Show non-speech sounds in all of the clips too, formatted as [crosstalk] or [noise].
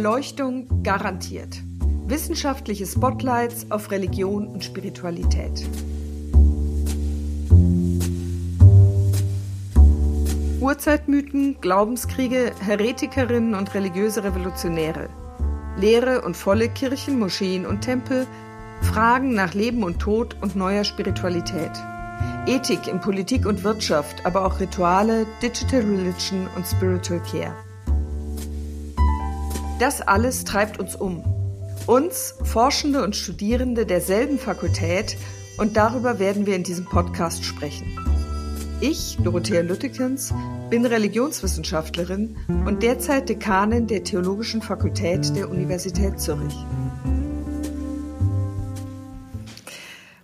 Erleuchtung garantiert. Wissenschaftliche Spotlights auf Religion und Spiritualität. Urzeitmythen, Glaubenskriege, Heretikerinnen und religiöse Revolutionäre. Leere und volle Kirchen, Moscheen und Tempel, Fragen nach Leben und Tod und neuer Spiritualität. Ethik in Politik und Wirtschaft, aber auch Rituale, Digital Religion und Spiritual Care. Das alles treibt uns um. Uns, Forschende und Studierende derselben Fakultät, und darüber werden wir in diesem Podcast sprechen. Ich, Dorothea Lüttekens, bin Religionswissenschaftlerin und derzeit Dekanin der Theologischen Fakultät der Universität Zürich.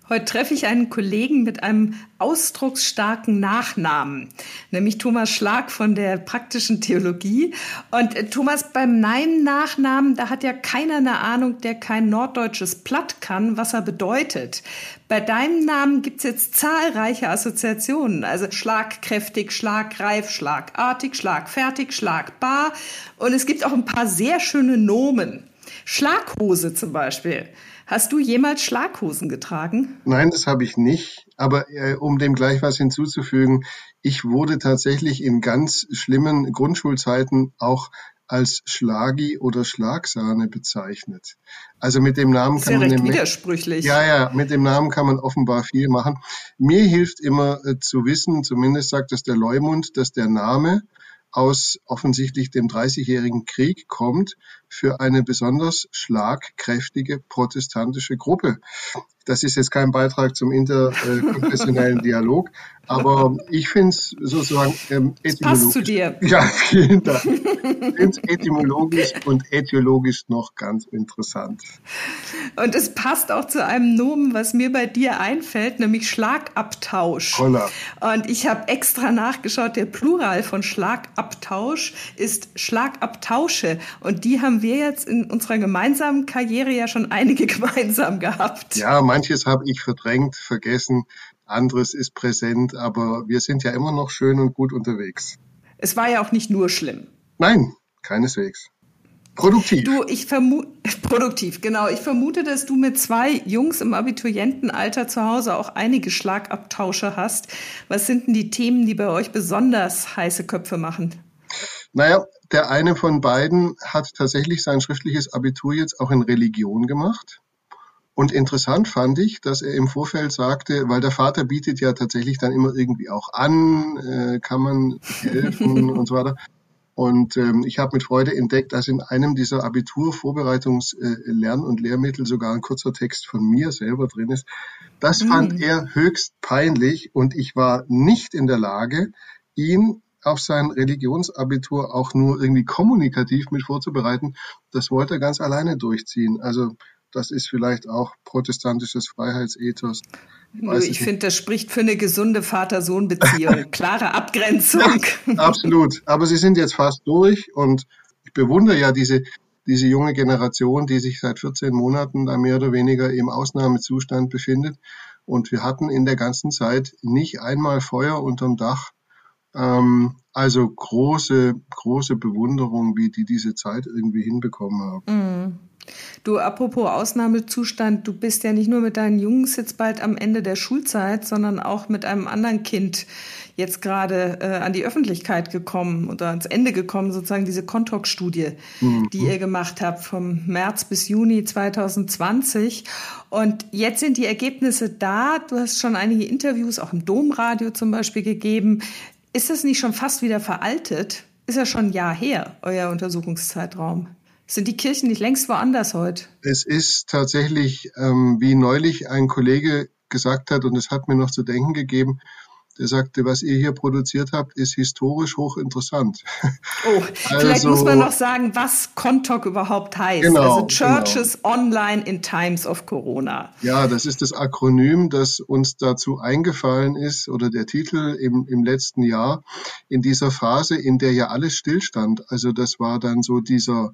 Heute treffe ich einen Kollegen mit einem ausdrucksstarken Nachnamen, nämlich Thomas Schlag von der praktischen Theologie. Und äh, Thomas, beim meinem Nachnamen, da hat ja keiner eine Ahnung, der kein norddeutsches Platt kann, was er bedeutet. Bei deinem Namen gibt's jetzt zahlreiche Assoziationen, also schlagkräftig, schlagreif, schlagartig, schlagfertig, schlagbar. Und es gibt auch ein paar sehr schöne Nomen. Schlaghose zum Beispiel. Hast du jemals Schlaghosen getragen? Nein, das habe ich nicht. Aber äh, um dem gleich was hinzuzufügen, ich wurde tatsächlich in ganz schlimmen Grundschulzeiten auch als Schlagi oder Schlagsahne bezeichnet. Also mit dem Namen kann man widersprüchlich. Ja, ja, mit dem Namen kann man offenbar viel machen. Mir hilft immer äh, zu wissen, zumindest sagt das der Leumund, dass der Name aus offensichtlich dem Dreißigjährigen Krieg kommt für eine besonders schlagkräftige protestantische Gruppe. Das ist jetzt kein Beitrag zum interkonfessionellen Dialog, aber ich finde es sozusagen ähm, etymologisch. Passt zu dir. [laughs] Ja, vielen Dank. Ich finde es etymologisch und äthiologisch noch ganz interessant. Und es passt auch zu einem Nomen, was mir bei dir einfällt, nämlich Schlagabtausch. Holla. Und ich habe extra nachgeschaut, der Plural von Schlagabtausch ist Schlagabtausche. Und die haben wir jetzt in unserer gemeinsamen Karriere ja schon einige [laughs] gemeinsam gehabt. Ja, manches habe ich verdrängt, vergessen, anderes ist präsent, aber wir sind ja immer noch schön und gut unterwegs. Es war ja auch nicht nur schlimm. Nein, keineswegs. Produktiv. Du, ich vermute, [laughs] produktiv, genau. Ich vermute, dass du mit zwei Jungs im Abiturientenalter zu Hause auch einige Schlagabtausche hast. Was sind denn die Themen, die bei euch besonders heiße Köpfe machen? Naja, der eine von beiden hat tatsächlich sein schriftliches Abitur jetzt auch in Religion gemacht. Und interessant fand ich, dass er im Vorfeld sagte, weil der Vater bietet ja tatsächlich dann immer irgendwie auch an, äh, kann man helfen [laughs] und so weiter. Und ähm, ich habe mit Freude entdeckt, dass in einem dieser Abiturvorbereitungs-Lern- äh, und Lehrmittel sogar ein kurzer Text von mir selber drin ist. Das mhm. fand er höchst peinlich und ich war nicht in der Lage, ihn auf sein Religionsabitur auch nur irgendwie kommunikativ mit vorzubereiten. Das wollte er ganz alleine durchziehen. Also das ist vielleicht auch protestantisches Freiheitsethos. Ich, ich finde, das spricht für eine gesunde Vater-Sohn-Beziehung. [laughs] Klare Abgrenzung. Ja, absolut. Aber sie sind jetzt fast durch und ich bewundere ja diese, diese junge Generation, die sich seit 14 Monaten da mehr oder weniger im Ausnahmezustand befindet. Und wir hatten in der ganzen Zeit nicht einmal Feuer unterm Dach. Ähm, also große, große Bewunderung, wie die diese Zeit irgendwie hinbekommen haben. Mm. Du, apropos Ausnahmezustand, du bist ja nicht nur mit deinen Jungs jetzt bald am Ende der Schulzeit, sondern auch mit einem anderen Kind jetzt gerade äh, an die Öffentlichkeit gekommen oder ans Ende gekommen, sozusagen diese Kontok-Studie, mhm. die ihr gemacht habt vom März bis Juni 2020. Und jetzt sind die Ergebnisse da. Du hast schon einige Interviews auch im Domradio zum Beispiel gegeben. Ist das nicht schon fast wieder veraltet? Ist ja schon ein Jahr her, euer Untersuchungszeitraum. Sind die Kirchen nicht längst woanders heute? Es ist tatsächlich, ähm, wie neulich ein Kollege gesagt hat, und es hat mir noch zu denken gegeben, der sagte, was ihr hier produziert habt, ist historisch hochinteressant. Oh, [laughs] also, vielleicht muss man noch sagen, was Contoc überhaupt heißt. Genau, also Churches genau. Online in Times of Corona. Ja, das ist das Akronym, das uns dazu eingefallen ist, oder der Titel im, im letzten Jahr, in dieser Phase, in der ja alles stillstand. Also das war dann so dieser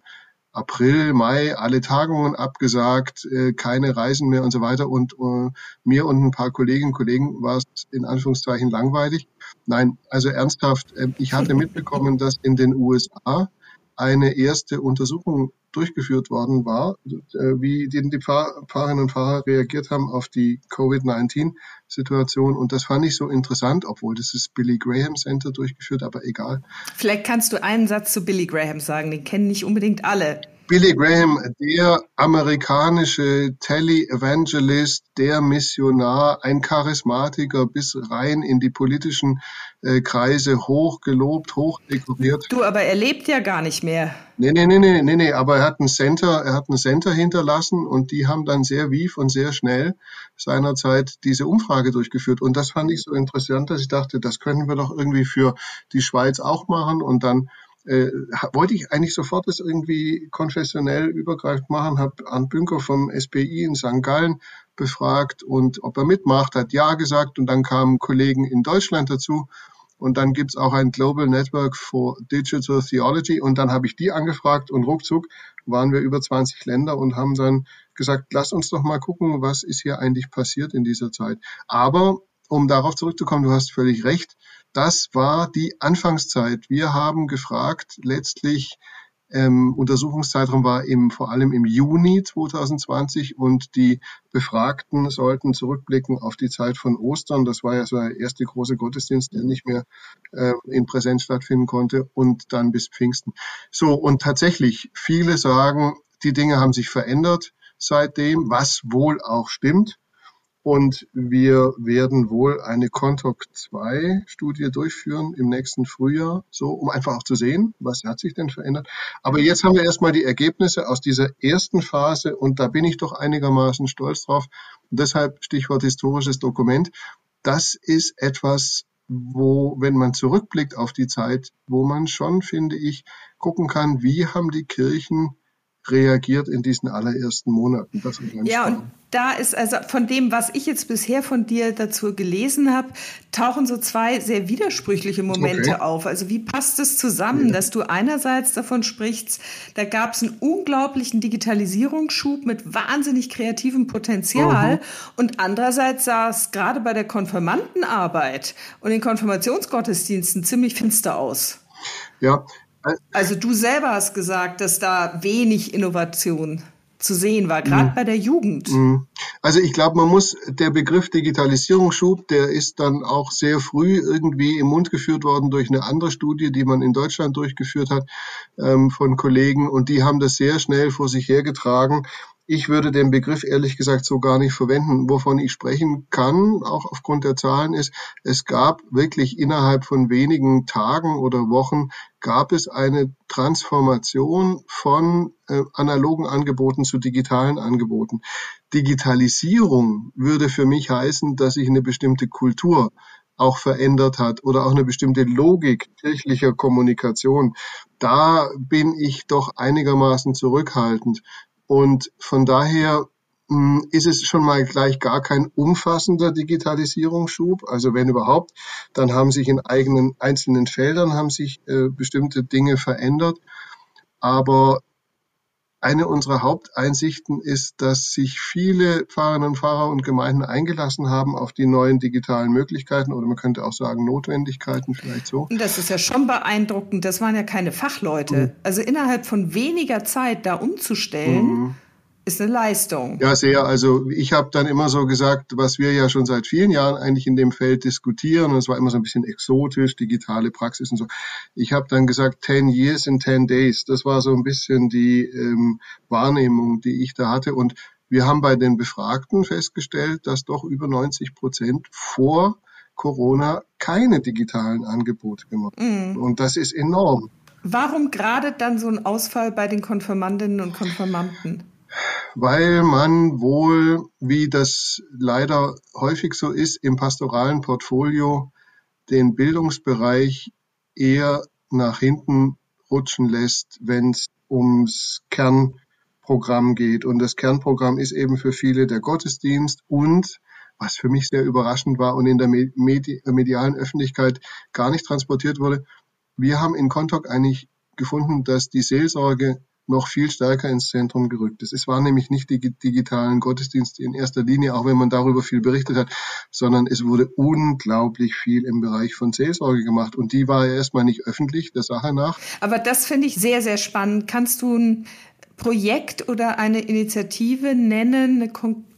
April, Mai alle Tagungen abgesagt, äh, keine Reisen mehr und so weiter. Und äh, mir und ein paar Kolleginnen und Kollegen war es in Anführungszeichen langweilig. Nein, also ernsthaft, äh, ich hatte mitbekommen, dass in den USA eine erste Untersuchung durchgeführt worden war, äh, wie die, die Pfarrerinnen und Pfarrer reagiert haben auf die Covid-19-Situation. Und das fand ich so interessant, obwohl das ist Billy Graham Center durchgeführt, aber egal. Vielleicht kannst du einen Satz zu Billy Graham sagen, den kennen nicht unbedingt alle. Billy Graham, der amerikanische Tele-Evangelist, der Missionar, ein Charismatiker bis rein in die politischen äh, Kreise, hochgelobt, hochdekoriert. Du, aber er lebt ja gar nicht mehr. Nee, nee, nee, nee, nee, nee, aber er hat ein Center, er hat ein Center hinterlassen und die haben dann sehr wief und sehr schnell seinerzeit diese Umfrage durchgeführt. Und das fand ich so interessant, dass ich dachte, das können wir doch irgendwie für die Schweiz auch machen und dann äh, wollte ich eigentlich sofort das irgendwie konfessionell übergreifend machen, habe Arndt Bünker vom SPI in St. Gallen befragt und ob er mitmacht, hat ja gesagt und dann kamen Kollegen in Deutschland dazu und dann gibt's auch ein Global Network for Digital Theology und dann habe ich die angefragt und ruckzuck waren wir über 20 Länder und haben dann gesagt, lass uns doch mal gucken, was ist hier eigentlich passiert in dieser Zeit. Aber um darauf zurückzukommen, du hast völlig recht, das war die Anfangszeit. Wir haben gefragt, letztlich ähm, Untersuchungszeitraum war im, vor allem im Juni 2020 und die Befragten sollten zurückblicken auf die Zeit von Ostern. Das war ja so der erste große Gottesdienst, der nicht mehr äh, in Präsenz stattfinden konnte und dann bis Pfingsten. So, und tatsächlich, viele sagen, die Dinge haben sich verändert seitdem, was wohl auch stimmt. Und wir werden wohl eine Contoc 2 Studie durchführen im nächsten Frühjahr, so, um einfach auch zu sehen, was hat sich denn verändert. Aber jetzt haben wir erstmal die Ergebnisse aus dieser ersten Phase und da bin ich doch einigermaßen stolz drauf. Und deshalb Stichwort historisches Dokument. Das ist etwas, wo, wenn man zurückblickt auf die Zeit, wo man schon, finde ich, gucken kann, wie haben die Kirchen reagiert in diesen allerersten Monaten. ja, und da ist also von dem, was ich jetzt bisher von dir dazu gelesen habe, tauchen so zwei sehr widersprüchliche Momente okay. auf. Also wie passt es zusammen, ja. dass du einerseits davon sprichst, da gab es einen unglaublichen Digitalisierungsschub mit wahnsinnig kreativem Potenzial mhm. und andererseits sah es gerade bei der Konfirmandenarbeit und den Konfirmationsgottesdiensten ziemlich finster aus. Ja, also du selber hast gesagt, dass da wenig Innovation zu sehen war, gerade mhm. bei der Jugend. Mhm. Also ich glaube, man muss der Begriff Digitalisierungsschub, der ist dann auch sehr früh irgendwie im Mund geführt worden durch eine andere Studie, die man in Deutschland durchgeführt hat ähm, von Kollegen und die haben das sehr schnell vor sich hergetragen. Ich würde den Begriff ehrlich gesagt so gar nicht verwenden. Wovon ich sprechen kann, auch aufgrund der Zahlen, ist, es gab wirklich innerhalb von wenigen Tagen oder Wochen gab es eine Transformation von äh, analogen Angeboten zu digitalen Angeboten. Digitalisierung würde für mich heißen, dass sich eine bestimmte Kultur auch verändert hat oder auch eine bestimmte Logik kirchlicher Kommunikation. Da bin ich doch einigermaßen zurückhaltend. Und von daher hm, ist es schon mal gleich gar kein umfassender Digitalisierungsschub. Also wenn überhaupt, dann haben sich in eigenen einzelnen Feldern haben sich äh, bestimmte Dinge verändert. Aber eine unserer Haupteinsichten ist, dass sich viele Fahrerinnen und Fahrer und Gemeinden eingelassen haben auf die neuen digitalen Möglichkeiten oder man könnte auch sagen Notwendigkeiten vielleicht so. Das ist ja schon beeindruckend. Das waren ja keine Fachleute. Mhm. Also innerhalb von weniger Zeit da umzustellen. Mhm ist eine Leistung. Ja, sehr. Also ich habe dann immer so gesagt, was wir ja schon seit vielen Jahren eigentlich in dem Feld diskutieren, und es war immer so ein bisschen exotisch, digitale Praxis und so. Ich habe dann gesagt, 10 years in 10 days. Das war so ein bisschen die ähm, Wahrnehmung, die ich da hatte. Und wir haben bei den Befragten festgestellt, dass doch über 90 Prozent vor Corona keine digitalen Angebote gemacht haben. Mm. Und das ist enorm. Warum gerade dann so ein Ausfall bei den Konfirmandinnen und Konfirmanden? Weil man wohl, wie das leider häufig so ist, im pastoralen Portfolio den Bildungsbereich eher nach hinten rutschen lässt, wenn es ums Kernprogramm geht. Und das Kernprogramm ist eben für viele der Gottesdienst und was für mich sehr überraschend war und in der medialen Öffentlichkeit gar nicht transportiert wurde. Wir haben in Kontok eigentlich gefunden, dass die Seelsorge noch viel stärker ins Zentrum gerückt ist. Es waren nämlich nicht die digitalen Gottesdienste in erster Linie, auch wenn man darüber viel berichtet hat, sondern es wurde unglaublich viel im Bereich von Seelsorge gemacht. Und die war ja erstmal nicht öffentlich, der Sache nach. Aber das finde ich sehr, sehr spannend. Kannst du ein Projekt oder eine Initiative nennen,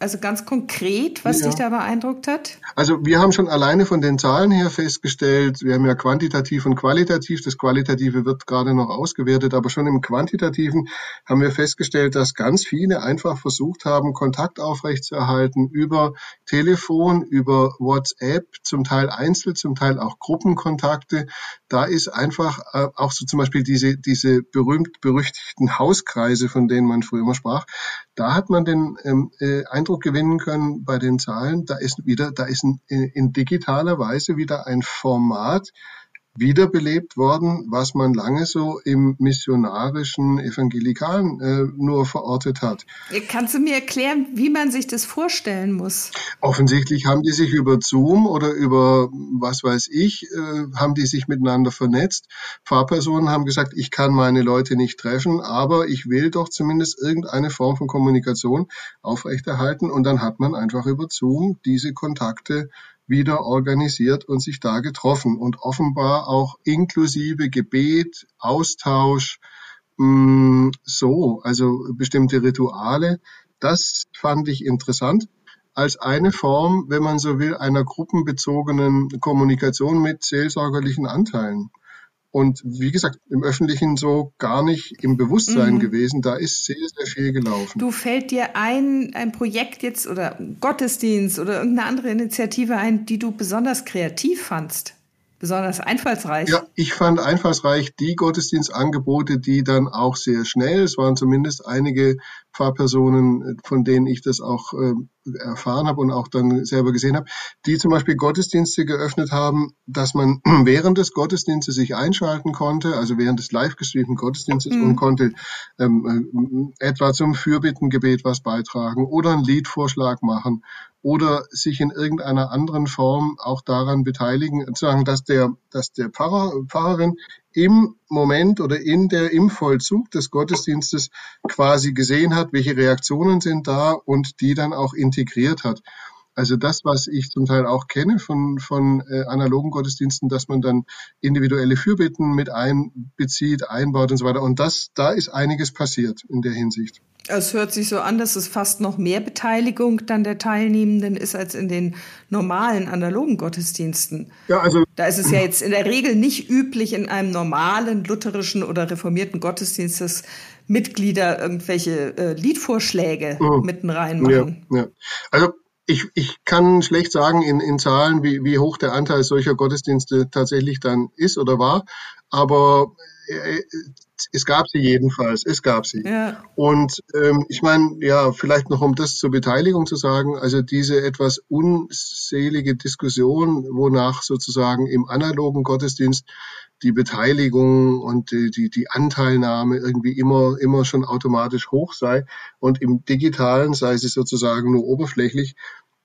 also ganz konkret, was ja. dich da beeindruckt hat? Also wir haben schon alleine von den Zahlen her festgestellt, wir haben ja quantitativ und qualitativ, das Qualitative wird gerade noch ausgewertet, aber schon im Quantitativen haben wir festgestellt, dass ganz viele einfach versucht haben, Kontakt aufrechtzuerhalten über Telefon, über WhatsApp, zum Teil einzeln, zum Teil auch Gruppenkontakte. Da ist einfach äh, auch so zum Beispiel diese, diese berühmt-berüchtigten Hauskreise von denen man früher immer sprach, da hat man den ähm, äh, Eindruck gewinnen können bei den Zahlen, da ist wieder, da ist in, in digitaler Weise wieder ein Format, wiederbelebt worden, was man lange so im missionarischen Evangelikalen äh, nur verortet hat. Kannst du mir erklären, wie man sich das vorstellen muss? Offensichtlich haben die sich über Zoom oder über was weiß ich, äh, haben die sich miteinander vernetzt. Pfarrpersonen haben gesagt, ich kann meine Leute nicht treffen, aber ich will doch zumindest irgendeine Form von Kommunikation aufrechterhalten und dann hat man einfach über Zoom diese Kontakte wieder organisiert und sich da getroffen und offenbar auch inklusive Gebet, Austausch, mh, mm, so, also bestimmte Rituale. Das fand ich interessant als eine Form, wenn man so will, einer gruppenbezogenen Kommunikation mit seelsorgerlichen Anteilen. Und wie gesagt, im Öffentlichen so gar nicht im Bewusstsein mhm. gewesen. Da ist sehr, sehr viel gelaufen. Du fällt dir ein, ein Projekt jetzt oder Gottesdienst oder irgendeine andere Initiative ein, die du besonders kreativ fandst? Besonders einfallsreich? Ja, ich fand einfallsreich die Gottesdienstangebote, die dann auch sehr schnell, es waren zumindest einige Pfarrpersonen, von denen ich das auch äh, erfahren habe und auch dann selber gesehen habe, die zum Beispiel Gottesdienste geöffnet haben, dass man [clears throat] während des Gottesdienstes sich einschalten konnte, also während des live gestreamten Gottesdienstes mhm. und konnte ähm, äh, etwa zum Fürbittengebet was beitragen oder einen Liedvorschlag machen oder sich in irgendeiner anderen Form auch daran beteiligen, sozusagen, dass der, dass der Pfarrer, Pfarrerin im Moment oder in der, im Vollzug des Gottesdienstes quasi gesehen hat, welche Reaktionen sind da und die dann auch integriert hat. Also das, was ich zum Teil auch kenne von, von äh, analogen Gottesdiensten, dass man dann individuelle Fürbitten mit einbezieht, einbaut und so weiter. Und das, da ist einiges passiert in der Hinsicht. Es hört sich so an, dass es fast noch mehr Beteiligung dann der Teilnehmenden ist als in den normalen analogen Gottesdiensten. Ja, also da ist es ja jetzt in der Regel nicht üblich in einem normalen lutherischen oder reformierten Gottesdienst, dass Mitglieder irgendwelche äh, Liedvorschläge mhm. mitten reinmachen. Ja, ja. Also ich, ich kann schlecht sagen in, in Zahlen, wie, wie hoch der Anteil solcher Gottesdienste tatsächlich dann ist oder war, aber äh, es gab sie jedenfalls, es gab sie. Ja. Und ähm, ich meine, ja, vielleicht noch um das zur Beteiligung zu sagen, also diese etwas unselige Diskussion, wonach sozusagen im analogen Gottesdienst die Beteiligung und die, die, die Anteilnahme irgendwie immer, immer schon automatisch hoch sei und im digitalen sei sie sozusagen nur oberflächlich.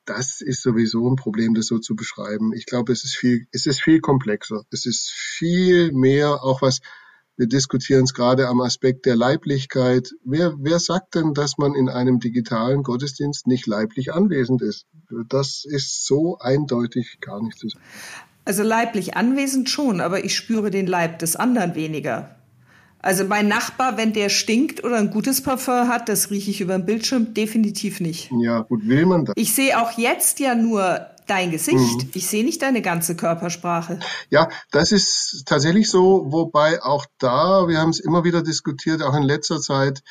Das ist sowieso ein Problem, das so zu beschreiben. Ich glaube, es ist viel, es ist viel komplexer. Es ist viel mehr auch was wir diskutieren es gerade am Aspekt der Leiblichkeit. Wer, wer sagt denn, dass man in einem digitalen Gottesdienst nicht leiblich anwesend ist? Das ist so eindeutig gar nicht zu sagen. Also leiblich anwesend schon, aber ich spüre den Leib des anderen weniger. Also mein Nachbar, wenn der stinkt oder ein gutes Parfum hat, das rieche ich über den Bildschirm definitiv nicht. Ja, gut, will man das? Ich sehe auch jetzt ja nur dein Gesicht. Mhm. Ich sehe nicht deine ganze Körpersprache. Ja, das ist tatsächlich so, wobei auch da, wir haben es immer wieder diskutiert, auch in letzter Zeit,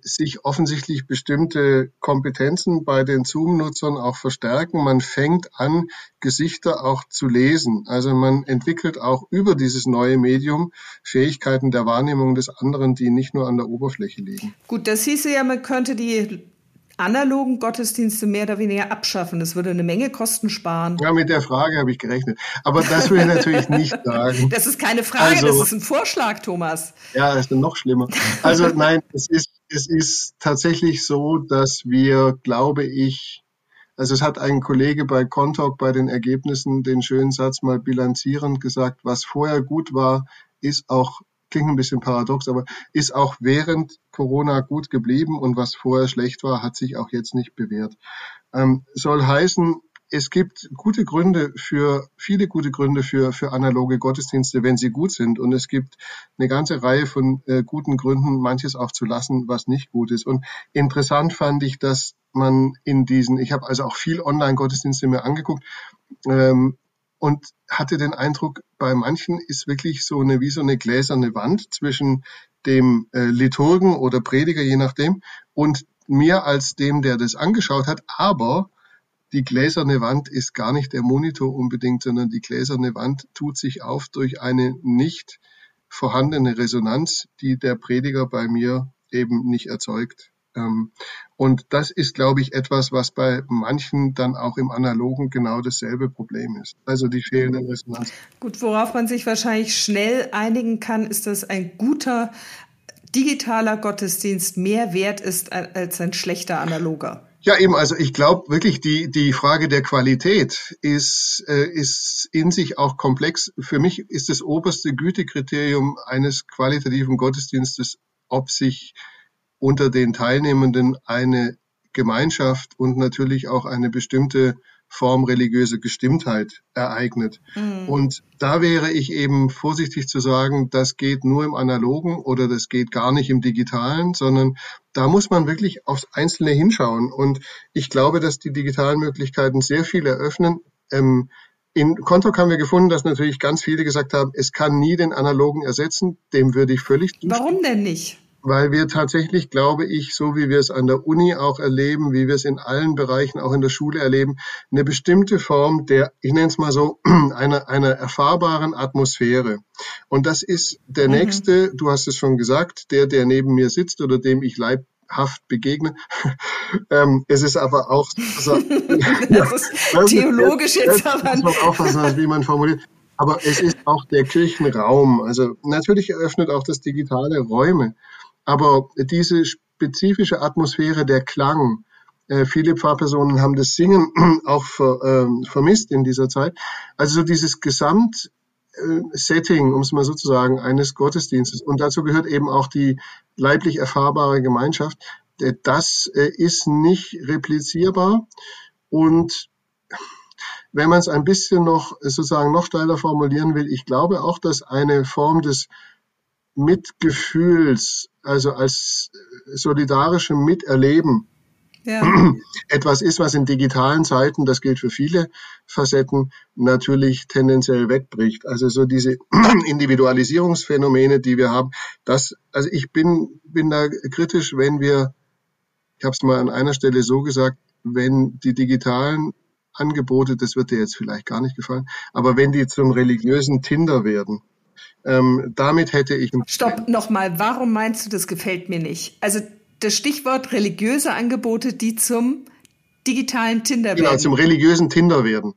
sich offensichtlich bestimmte Kompetenzen bei den Zoom-Nutzern auch verstärken. Man fängt an, Gesichter auch zu lesen. Also man entwickelt auch über dieses neue Medium Fähigkeiten der Wahrnehmung des anderen, die nicht nur an der Oberfläche liegen. Gut, das hieße ja, man könnte die analogen Gottesdienste mehr oder weniger abschaffen. Das würde eine Menge Kosten sparen. Ja, mit der Frage habe ich gerechnet. Aber das will ich natürlich nicht sagen. [laughs] Das ist keine Frage, also, das ist ein Vorschlag, Thomas. Ja, das ist noch schlimmer. Also [laughs] nein, es ist, es ist tatsächlich so, dass wir, glaube ich, also es hat ein Kollege bei Contalk bei den Ergebnissen den schönen Satz mal bilanzierend gesagt, was vorher gut war, ist auch klingt ein bisschen paradox, aber ist auch während Corona gut geblieben und was vorher schlecht war, hat sich auch jetzt nicht bewährt. Ähm, soll heißen, es gibt gute Gründe für, viele gute Gründe für, für analoge Gottesdienste, wenn sie gut sind. Und es gibt eine ganze Reihe von äh, guten Gründen, manches auch zu lassen, was nicht gut ist. Und interessant fand ich, dass man in diesen, ich habe also auch viel Online-Gottesdienste mir angeguckt ähm, und hatte den Eindruck, bei manchen ist wirklich so eine, wie so eine gläserne Wand zwischen dem äh, Liturgen oder Prediger, je nachdem, und mir als dem, der das angeschaut hat. Aber die gläserne Wand ist gar nicht der Monitor unbedingt, sondern die gläserne Wand tut sich auf durch eine nicht vorhandene Resonanz, die der Prediger bei mir eben nicht erzeugt. Ähm, und das ist, glaube ich, etwas, was bei manchen dann auch im Analogen genau dasselbe Problem ist. Also die fehlende Resonanz. Gut, worauf man sich wahrscheinlich schnell einigen kann, ist, dass ein guter digitaler Gottesdienst mehr wert ist als ein schlechter analoger. Ja, eben, also ich glaube wirklich, die, die Frage der Qualität ist, äh, ist in sich auch komplex. Für mich ist das oberste Gütekriterium eines qualitativen Gottesdienstes, ob sich unter den Teilnehmenden eine Gemeinschaft und natürlich auch eine bestimmte Form religiöse Gestimmtheit ereignet. Mhm. Und da wäre ich eben vorsichtig zu sagen, das geht nur im Analogen oder das geht gar nicht im Digitalen, sondern da muss man wirklich aufs Einzelne hinschauen. Und ich glaube, dass die digitalen Möglichkeiten sehr viel eröffnen. Ähm, in Kontok haben wir gefunden, dass natürlich ganz viele gesagt haben, es kann nie den Analogen ersetzen. Dem würde ich völlig zustimmen. Warum denn nicht? Weil wir tatsächlich, glaube ich, so wie wir es an der Uni auch erleben, wie wir es in allen Bereichen auch in der Schule erleben, eine bestimmte Form der, ich nenne es mal so, [clears throat] einer, einer erfahrbaren Atmosphäre. Und das ist der mhm. nächste, du hast es schon gesagt, der, der neben mir sitzt oder dem ich leibhaft begegne. [laughs] ähm, es ist aber auch, also, [laughs] [laughs] das ist theologisch das, jetzt aber. Wie man formuliert. Aber es ist auch der Kirchenraum. Also natürlich eröffnet auch das Digitale Räume. Aber diese spezifische Atmosphäre, der Klang, äh, viele Pfarrpersonen haben das Singen [clears throat] auch ver, äh, vermisst in dieser Zeit. Also so dieses Gesamt, äh, Setting, um es mal so zu sagen, eines Gottesdienstes. Und dazu gehört eben auch die leiblich erfahrbare Gemeinschaft. Äh, das ist nicht replizierbar. Und wenn man es ein bisschen noch sozusagen noch steiler formulieren will, ich glaube auch, dass eine Form des Mitgefühls, also als solidarischem Miterleben ja. [clears throat] etwas ist, was in digitalen Zeiten, das gilt für viele Facetten, natürlich tendenziell wegbricht. Also so diese [clears throat] Individualisierungsphänomene, die wir haben, das, also ich bin, bin da kritisch, wenn wir, ich habe es mal an einer Stelle so gesagt, wenn die digitalen Angebote, das wird dir jetzt vielleicht gar nicht gefallen, aber wenn die zum religiösen Tinder werden, ähm, damit hätte ich. Stopp, nochmal. Warum meinst du, das gefällt mir nicht? Also das Stichwort religiöse Angebote, die zum digitalen Tinder genau, werden. Genau, zum religiösen Tinder werden.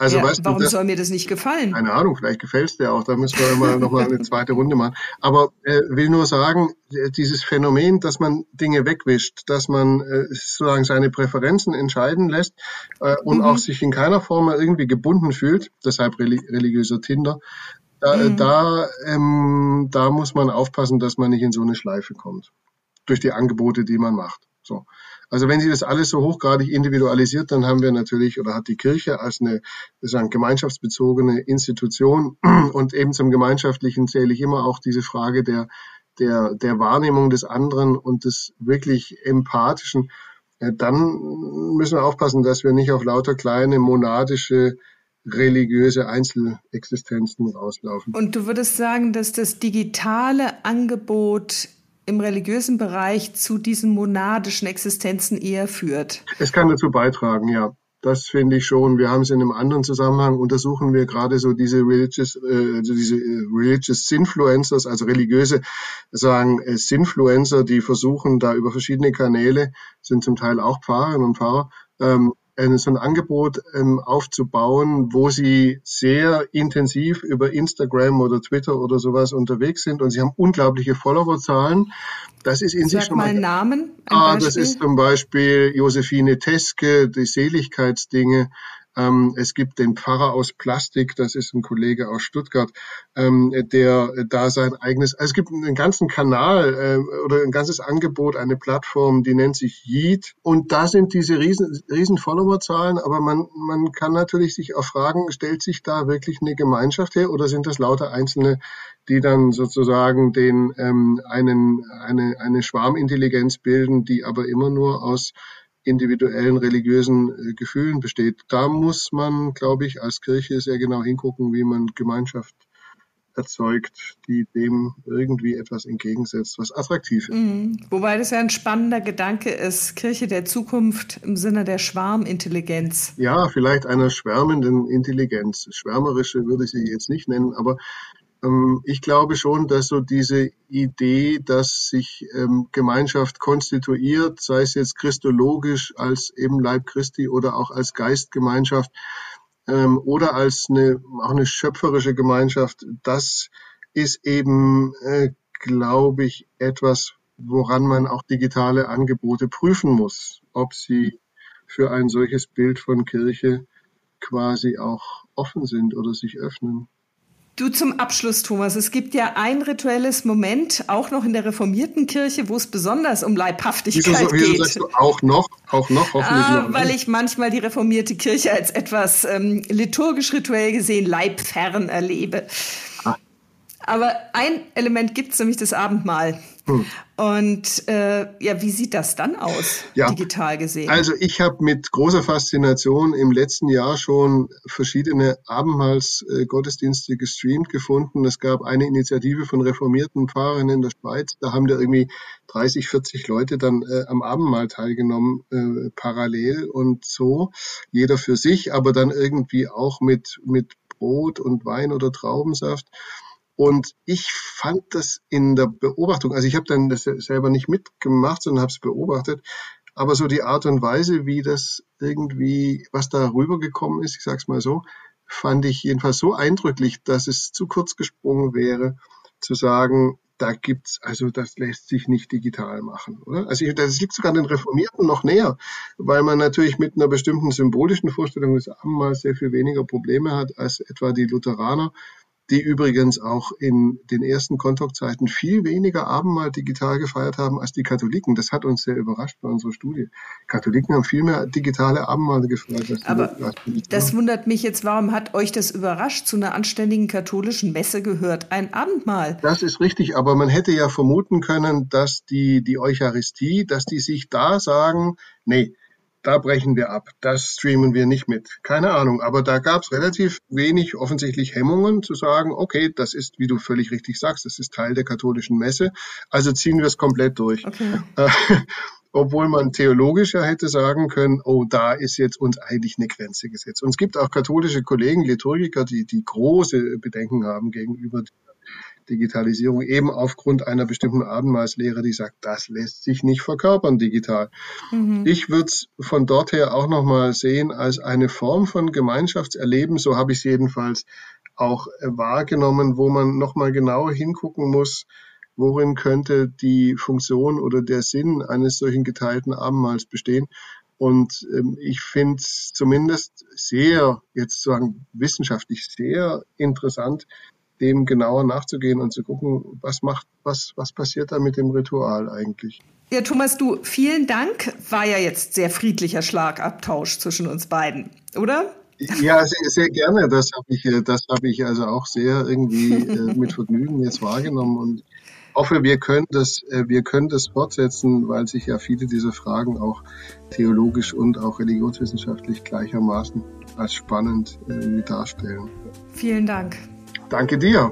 Also, ja, weißt warum du, das, soll mir das nicht gefallen? Keine Ahnung, vielleicht gefällt es dir auch. Da müssen wir mal noch mal eine [laughs] zweite Runde machen. Aber äh, will nur sagen, äh, dieses Phänomen, dass man Dinge wegwischt, dass man äh, sozusagen seine Präferenzen entscheiden lässt äh, und mhm. auch sich in keiner Form irgendwie gebunden fühlt, deshalb religiöser Tinder, da, mhm. da, ähm, da muss man aufpassen, dass man nicht in so eine Schleife kommt. Durch die Angebote, die man macht. So. Also wenn sie das alles so hochgradig individualisiert, dann haben wir natürlich oder hat die Kirche als eine sagen, gemeinschaftsbezogene Institution [clears throat] und eben zum Gemeinschaftlichen zähle ich immer auch diese Frage der, der, der Wahrnehmung des anderen und des wirklich empathischen. Dann müssen wir aufpassen, dass wir nicht auf lauter kleine monadische religiöse Einzelexistenzen rauslaufen. Und du würdest sagen, dass das digitale Angebot im religiösen Bereich zu diesen monadischen Existenzen eher führt? Es kann dazu beitragen, ja. Das finde ich schon. Wir haben es in einem anderen Zusammenhang untersuchen wir gerade so diese religious, äh, also diese äh, religious Sinfluencers, also religiöse sagen äh, Sinfluencer, die versuchen da über verschiedene Kanäle, sind zum Teil auch Pfarrerinnen und Pfarrer, ähm, so ein Angebot ähm, aufzubauen, wo sie sehr intensiv über Instagram oder Twitter oder sowas unterwegs sind und sie haben unglaubliche Followerzahlen. Das ist in Sag sich schon mal einen Namen. Ein ah, das ist zum Beispiel Josephine Teske, die Seligkeitsdinge. Ähm, es gibt den Pfarrer aus Plastik, das ist ein Kollege aus Stuttgart, ähm, der da sein eigenes, also es gibt einen ganzen Kanal äh, oder ein ganzes Angebot, eine Plattform, die nennt sich Yeet. Und da sind diese riesen, riesen Followerzahlen, aber man, man kann natürlich sich auch fragen, stellt sich da wirklich eine Gemeinschaft her oder sind das lauter Einzelne, die dann sozusagen den ähm, einen, eine, eine Schwarmintelligenz bilden, die aber immer nur aus individuellen religiösen äh, Gefühlen besteht. Da muss man, glaube ich, als Kirche sehr genau hingucken, wie man Gemeinschaft erzeugt, die dem irgendwie etwas entgegensetzt, was attraktiv ist. Mhm. Wobei das ja ein spannender Gedanke ist, Kirche der Zukunft im Sinne der Schwarmintelligenz. Ja, vielleicht einer schwärmenden Intelligenz. Schwärmerische würde ich sie jetzt nicht nennen, aber ich glaube schon, dass so diese Idee, dass sich ähm, Gemeinschaft konstituiert, sei es jetzt christologisch als eben Leib Christi oder auch als Geistgemeinschaft ähm, oder als eine, auch eine schöpferische Gemeinschaft, das ist eben, äh, glaube ich, etwas, woran man auch digitale Angebote prüfen muss, ob sie für ein solches Bild von Kirche quasi auch offen sind oder sich öffnen. Du zum Abschluss, Thomas. Es gibt ja ein rituelles Moment, auch noch in der reformierten Kirche, wo es besonders um Leibhaftigkeit wieso, wieso geht. Sagst du auch noch, auch noch, hoffentlich ah, noch. Weil ich manchmal die reformierte Kirche als etwas ähm, liturgisch rituell gesehen leibfern erlebe. Ah. Aber ein Element gibt es, nämlich das Abendmahl. Hm. Und äh, ja, wie sieht das dann aus, ja. digital gesehen? Also ich habe mit großer Faszination im letzten Jahr schon verschiedene Abendmahlsgottesdienste gestreamt gefunden. Es gab eine Initiative von reformierten Pfarrern in der Schweiz. Da haben da irgendwie 30, 40 Leute dann äh, am Abendmahl teilgenommen, äh, parallel und so, jeder für sich, aber dann irgendwie auch mit, mit Brot und Wein oder Traubensaft. Und ich fand das in der Beobachtung, also ich habe dann das selber nicht mitgemacht, sondern habe es beobachtet, aber so die Art und Weise, wie das irgendwie, was da rübergekommen ist, ich sag's mal so, fand ich jedenfalls so eindrücklich, dass es zu kurz gesprungen wäre, zu sagen, da gibt's, also das lässt sich nicht digital machen, oder? Also ich, das liegt sogar den Reformierten noch näher, weil man natürlich mit einer bestimmten symbolischen Vorstellung des Abendmahls sehr viel weniger Probleme hat als etwa die Lutheraner die übrigens auch in den ersten Kontaktzeiten viel weniger Abendmahl digital gefeiert haben als die Katholiken. Das hat uns sehr überrascht bei unserer Studie. Katholiken haben viel mehr digitale Abendmahle gefeiert. Als Aber die das wundert mich jetzt, warum hat euch das überrascht? Zu einer anständigen katholischen Messe gehört ein Abendmahl. Das ist richtig, aber man hätte ja vermuten können, dass die, die Eucharistie, dass die sich da sagen, nee, da brechen wir ab, das streamen wir nicht mit. Keine Ahnung, aber da gab es relativ wenig offensichtlich Hemmungen zu sagen, okay, das ist, wie du völlig richtig sagst, das ist Teil der katholischen Messe, also ziehen wir es komplett durch. Okay. Äh, [laughs] obwohl man theologisch ja hätte sagen können, oh, da ist jetzt uns eigentlich eine Grenze gesetzt. Und es gibt auch katholische Kollegen, Liturgiker, die, die große Bedenken haben gegenüber Digitalisierung, eben aufgrund einer bestimmten Abendmahlslehre, die sagt, das lässt sich nicht verkörpern digital. Mhm. Ich würde es von dort her auch nochmal sehen als eine Form von Gemeinschaftserleben, so habe ich es jedenfalls auch äh, wahrgenommen, wo man nochmal genauer hingucken muss, worin könnte die Funktion oder der Sinn eines solchen geteilten Abendmahls bestehen. Und ähm, ich finde es zumindest sehr, jetzt sagen wissenschaftlich sehr interessant, dem genauer nachzugehen und zu gucken, was macht, was, was passiert da mit dem Ritual eigentlich. Ja, Thomas, du, vielen Dank. War ja jetzt sehr friedlicher Schlagabtausch zwischen uns beiden, oder? Ja, sehr, sehr gerne. Das habe ich, das habe ich also auch sehr irgendwie äh, [laughs] mit Vergnügen jetzt wahrgenommen und hoffe, wir können das, äh, wir können das fortsetzen, weil sich ja viele dieser Fragen auch theologisch und auch religionswissenschaftlich gleichermaßen als spannend äh, darstellen. Vielen Dank. Danke dir!